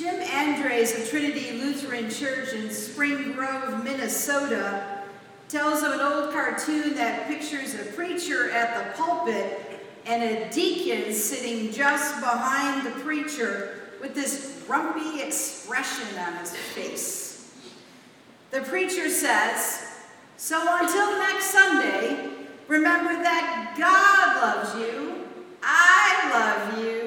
Jim Andres of Trinity Lutheran Church in Spring Grove, Minnesota, tells of an old cartoon that pictures a preacher at the pulpit and a deacon sitting just behind the preacher with this grumpy expression on his face. The preacher says, So until next Sunday, remember that God loves you, I love you,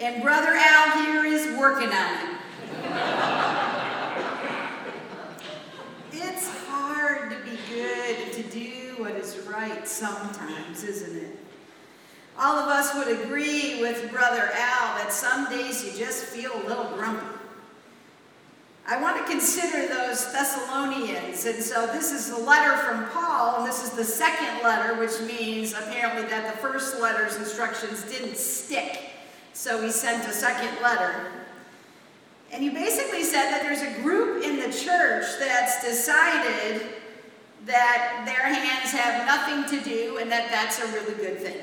and Brother Al here is working on it. it's hard to be good to do what is right sometimes, isn't it? All of us would agree with Brother Al that some days you just feel a little grumpy. I want to consider those Thessalonians, and so this is a letter from Paul, and this is the second letter, which means apparently that the first letter's instructions didn't stick, so he sent a second letter. And he basically said that there's a group in the church that's decided that their hands have nothing to do and that that's a really good thing.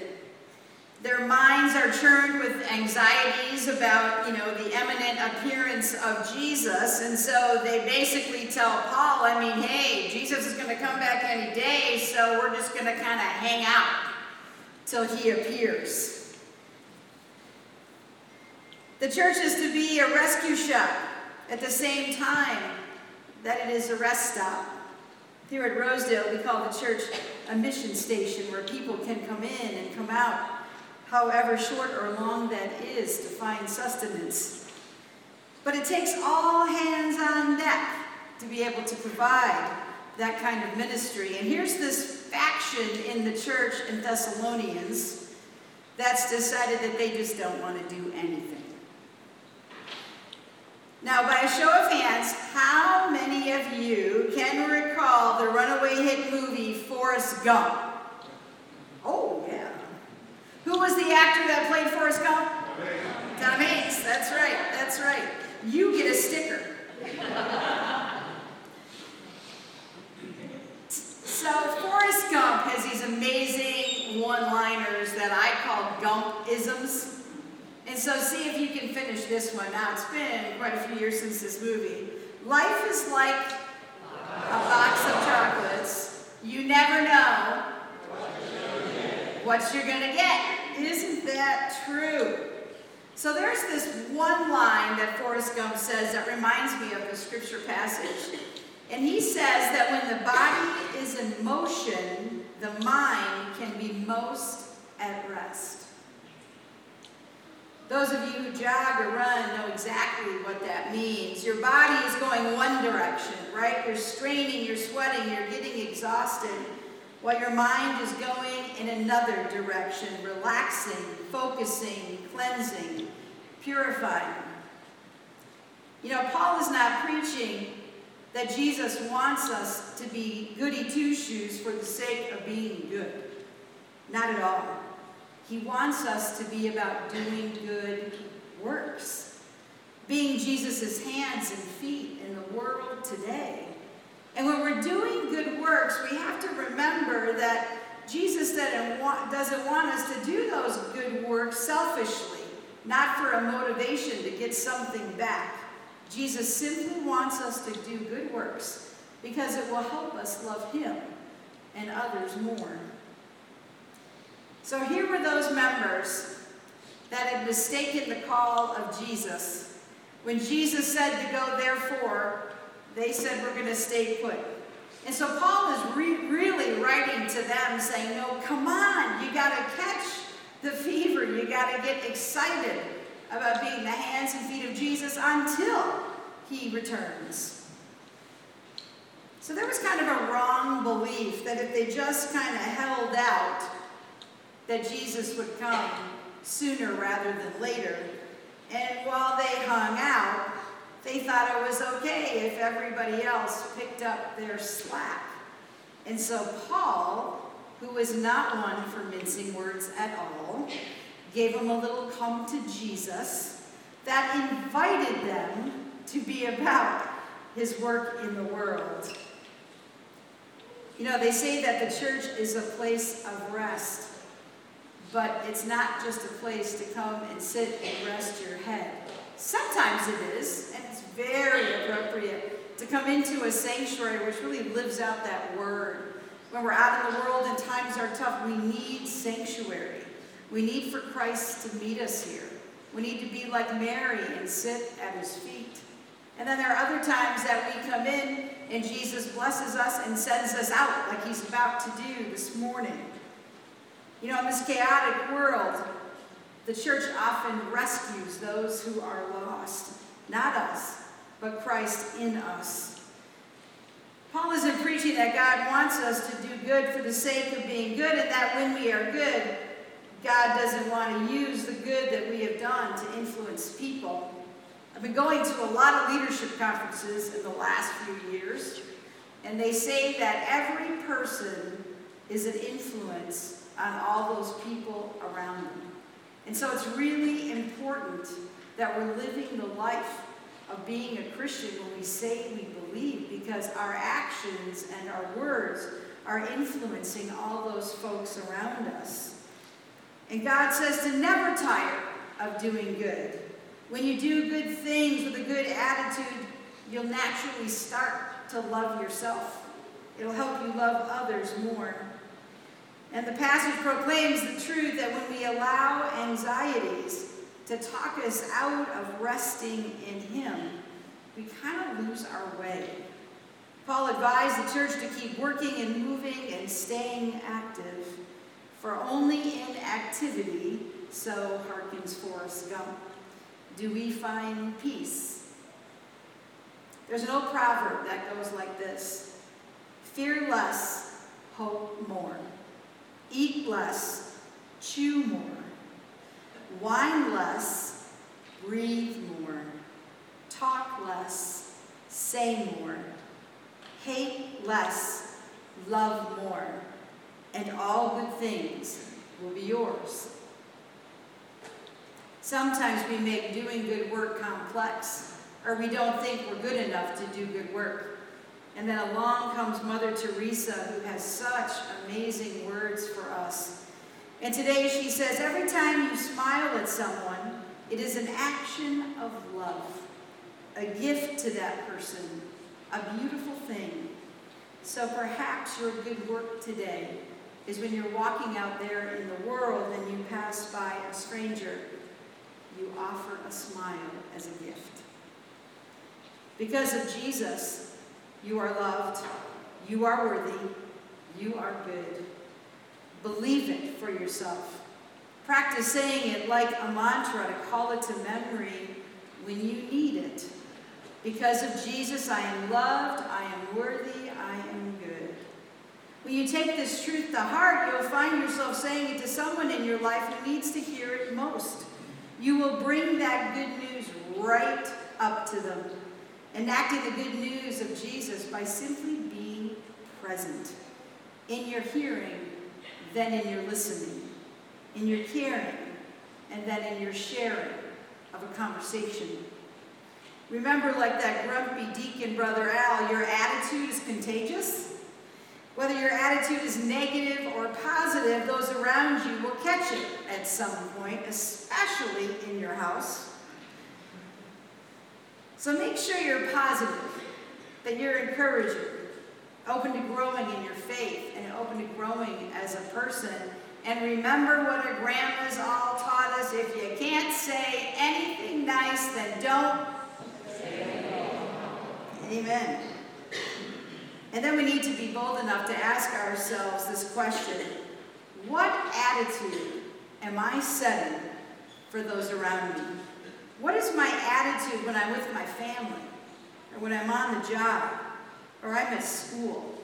Their minds are churned with anxieties about, you know, the imminent appearance of Jesus. And so they basically tell Paul, I mean, hey, Jesus is going to come back any day, so we're just going to kind of hang out till he appears. The church is to be a rescue shop at the same time that it is a rest stop. Here at Rosedale, we call the church a mission station where people can come in and come out, however short or long that is, to find sustenance. But it takes all hands on deck to be able to provide that kind of ministry. And here's this faction in the church in Thessalonians that's decided that they just don't want to do anything. Now, by a show of hands, how many of you can recall the runaway hit movie Forrest Gump? Oh, yeah. Who was the actor that played Forrest Gump? Tom Hanks. That's right. That's right. You get a sticker. so, Forrest Gump has these amazing one liners that I call Gump-isms. And so see if you can finish this one. Now, it's been quite a few years since this movie. Life is like a box of chocolates. You never know what you're going to get. Isn't that true? So there's this one line that Forrest Gump says that reminds me of the scripture passage. And he says that when the body is in motion, the mind can be most at rest. Those of you who jog or run know exactly what that means. Your body is going one direction, right? You're straining, you're sweating, you're getting exhausted, while your mind is going in another direction, relaxing, focusing, cleansing, purifying. You know, Paul is not preaching that Jesus wants us to be goody two shoes for the sake of being good. Not at all. He wants us to be about doing good works, being Jesus' hands and feet in the world today. And when we're doing good works, we have to remember that Jesus doesn't want us to do those good works selfishly, not for a motivation to get something back. Jesus simply wants us to do good works because it will help us love Him and others more. So here were those members that had mistaken the call of Jesus. When Jesus said to go, therefore, they said, we're going to stay put. And so Paul is re- really writing to them saying, no, come on, you got to catch the fever. You got to get excited about being the hands and feet of Jesus until he returns. So there was kind of a wrong belief that if they just kind of held out, that Jesus would come sooner rather than later. And while they hung out, they thought it was okay if everybody else picked up their slack. And so Paul, who was not one for mincing words at all, gave them a little come to Jesus that invited them to be about his work in the world. You know, they say that the church is a place of rest. But it's not just a place to come and sit and rest your head. Sometimes it is, and it's very appropriate to come into a sanctuary which really lives out that word. When we're out in the world and times are tough, we need sanctuary. We need for Christ to meet us here. We need to be like Mary and sit at his feet. And then there are other times that we come in and Jesus blesses us and sends us out like he's about to do this morning. You know, in this chaotic world, the church often rescues those who are lost. Not us, but Christ in us. Paul isn't preaching that God wants us to do good for the sake of being good, and that when we are good, God doesn't want to use the good that we have done to influence people. I've been going to a lot of leadership conferences in the last few years, and they say that every person is an influence on all those people around them. And so it's really important that we're living the life of being a Christian when we say we believe, because our actions and our words are influencing all those folks around us. And God says to never tire of doing good. When you do good things with a good attitude, you'll naturally start to love yourself. It'll help you love others more. And the passage proclaims the truth that when we allow anxieties to talk us out of resting in Him, we kind of lose our way. Paul advised the church to keep working and moving and staying active, for only in activity, so harkens Forrest Gump, do we find peace? There's an old proverb that goes like this Fear less, hope more. Eat less, chew more. Whine less, breathe more. Talk less, say more. Hate less, love more. And all good things will be yours. Sometimes we make doing good work complex, or we don't think we're good enough to do good work. And then along comes Mother Teresa, who has such amazing words for us. And today she says, every time you smile at someone, it is an action of love, a gift to that person, a beautiful thing. So perhaps your good work today is when you're walking out there in the world and you pass by a stranger you offer a smile as a gift. Because of Jesus, you are loved, you are worthy, you are good. Believe it for yourself. Practice saying it like a mantra to call it to memory when you need it. Because of Jesus, I am loved, I am worthy, I am good. When you take this truth to heart, you'll find yourself saying it to someone in your life who needs to hear it most. You will bring that good news right up to them, enacting the good news of Jesus by simply being present in your hearing, then in your listening, in your caring, and then in your sharing of a conversation. Remember, like that grumpy deacon brother Al, your attitude is contagious. Whether your attitude is negative or positive, those around you will catch it at some point, especially in your house. So make sure you're positive, that you're encouraging, open to growing in your faith, and open to growing as a person. And remember what our grandmas all taught us if you can't say anything nice, then don't. Amen. And then we need to be bold enough to ask ourselves this question What attitude am I setting for those around me? What is my attitude when I'm with my family, or when I'm on the job, or I'm at school,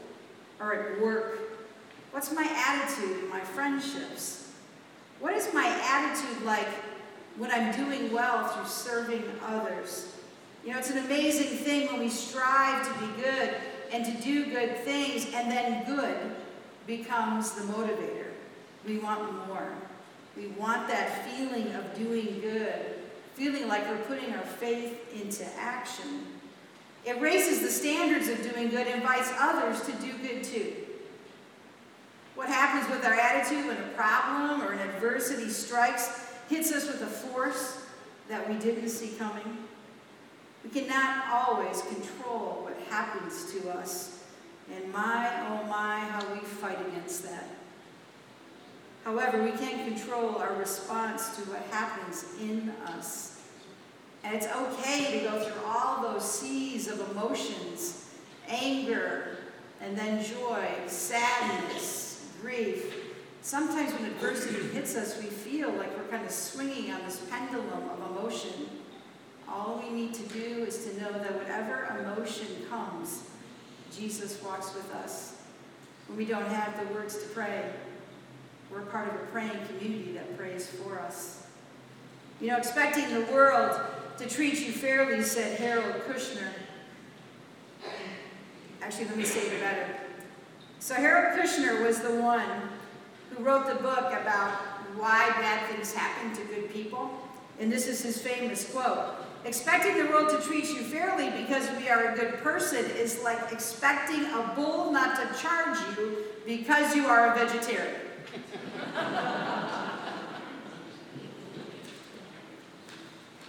or at work? What's my attitude in my friendships? What is my attitude like when I'm doing well through serving others? You know, it's an amazing thing when we strive to be good and to do good things, and then good becomes the motivator. We want more. We want that feeling of doing good, feeling like we're putting our faith into action. It raises the standards of doing good, invites others to do good too. What happens with our attitude when a problem or an adversity strikes, hits us with a force? that we didn't see coming. We cannot always control what happens to us. And my, oh my, how we fight against that. However, we can't control our response to what happens in us. And it's okay to go through all those seas of emotions anger, and then joy, sadness, grief. Sometimes when adversity hits us, we feel like we're kind of swinging on this pendulum of emotion. All we need to do is to know that whatever emotion comes, Jesus walks with us. When we don't have the words to pray, we're part of a praying community that prays for us. You know, expecting the world to treat you fairly, said Harold Kushner. Actually, let me say it better. So, Harold Kushner was the one who wrote the book about why bad things happen to good people. And this is his famous quote Expecting the world to treat you fairly because we are a good person is like expecting a bull not to charge you because you are a vegetarian.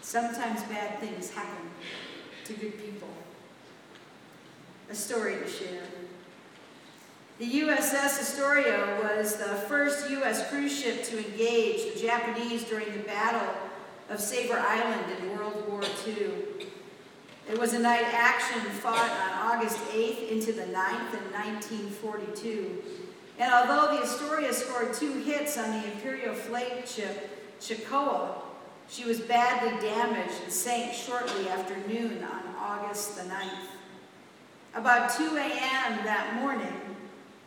Sometimes bad things happen to good people. A story to share. The USS Astoria was the first U.S. cruise ship to engage the Japanese during the Battle of Savo Island in World War II. It was a night action fought on August 8th into the 9th in 1942. And although the Astoria scored two hits on the Imperial flagship Chokai, she was badly damaged and sank shortly after noon on August the 9th. About 2 a.m. that morning,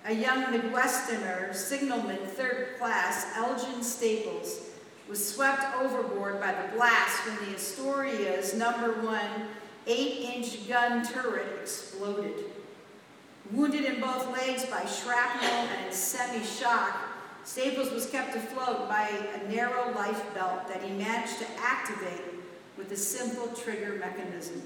a young Midwesterner, signalman third class, Elgin Staples, was swept overboard by the blast when the Astoria's number one eight-inch gun turret exploded. Wounded in both legs by shrapnel and semi-shock, Staples was kept afloat by a narrow life belt that he managed to activate with a simple trigger mechanism.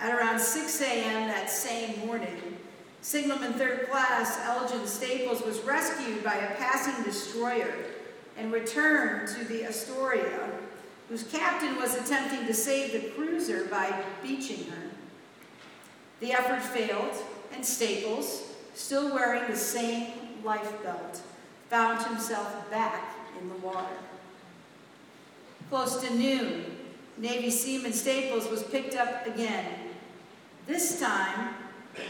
At around 6 a.m. that same morning, Signalman Third Class Elgin Staples was rescued by a passing destroyer and returned to the Astoria, whose captain was attempting to save the cruiser by beaching her. The effort failed, and Staples, still wearing the same life belt, found himself back in the water. Close to noon, Navy Seaman Staples was picked up again, this time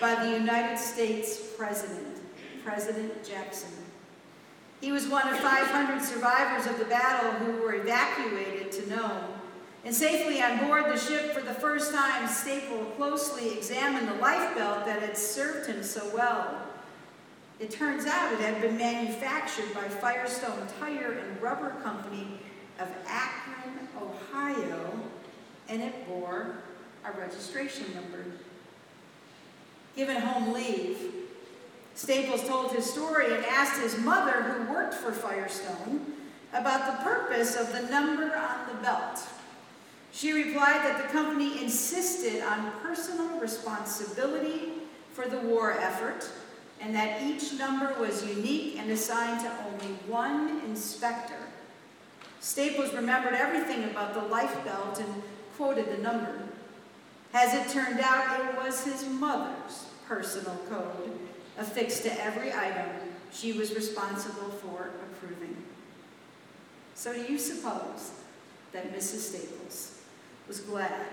by the United States President, President Jackson. He was one of 500 survivors of the battle who were evacuated to Nome. And safely on board the ship for the first time, Staple closely examined the life belt that had served him so well. It turns out it had been manufactured by Firestone Tire and Rubber Company of Akron, Ohio, and it bore a registration number. Given home leave, Staples told his story and asked his mother, who worked for Firestone, about the purpose of the number on the belt. She replied that the company insisted on personal responsibility for the war effort and that each number was unique and assigned to only one inspector. Staples remembered everything about the life belt and quoted the number. As it turned out, it was his mother's personal code affixed to every item she was responsible for approving. So do you suppose that Mrs. Staples was glad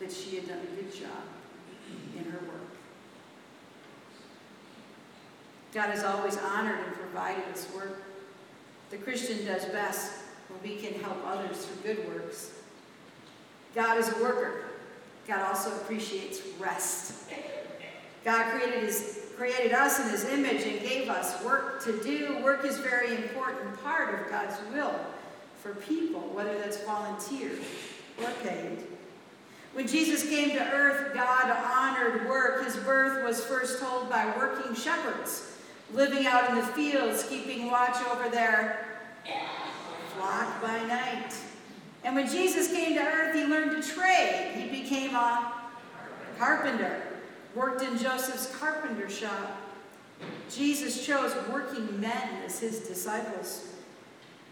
that she had done a good job in her work? God has always honored and provided us work. The Christian does best when we can help others through good works. God is a worker. God also appreciates rest. God created, his, created us in his image and gave us work to do. Work is a very important part of God's will for people, whether that's volunteer When Jesus came to earth, God honored work. His birth was first told by working shepherds living out in the fields, keeping watch over their flock by night. And when Jesus came to earth, he learned to trade. He became a carpenter, worked in Joseph's carpenter shop. Jesus chose working men as his disciples.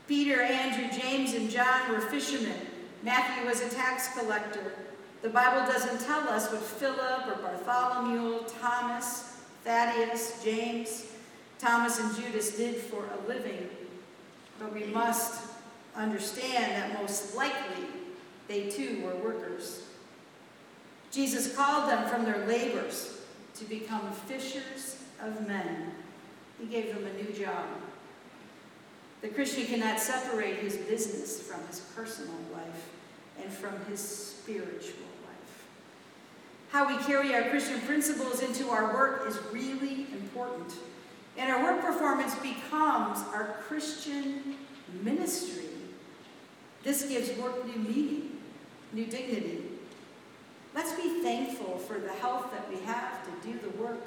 Peter, Andrew, James, and John were fishermen Matthew was a tax collector. The Bible doesn't tell us what Philip or Bartholomew, Thomas, Thaddeus, James, Thomas, and Judas did for a living, but we must understand that most likely they too were workers. Jesus called them from their labors to become fishers of men. He gave them a new job. The Christian cannot separate his business from his personal life and from his spiritual life. How we carry our Christian principles into our work is really important. And our work performance becomes our Christian ministry. This gives work new meaning, new dignity. Let's be thankful for the health that we have to do the work.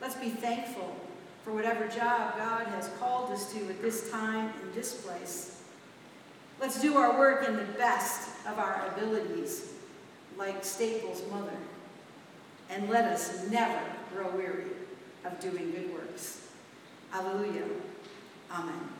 Let's be thankful for whatever job God has called us to at this time in this place. Let's do our work in the best of our abilities, like Staples' mother. And let us never grow weary of doing good works. Alleluia. Amen.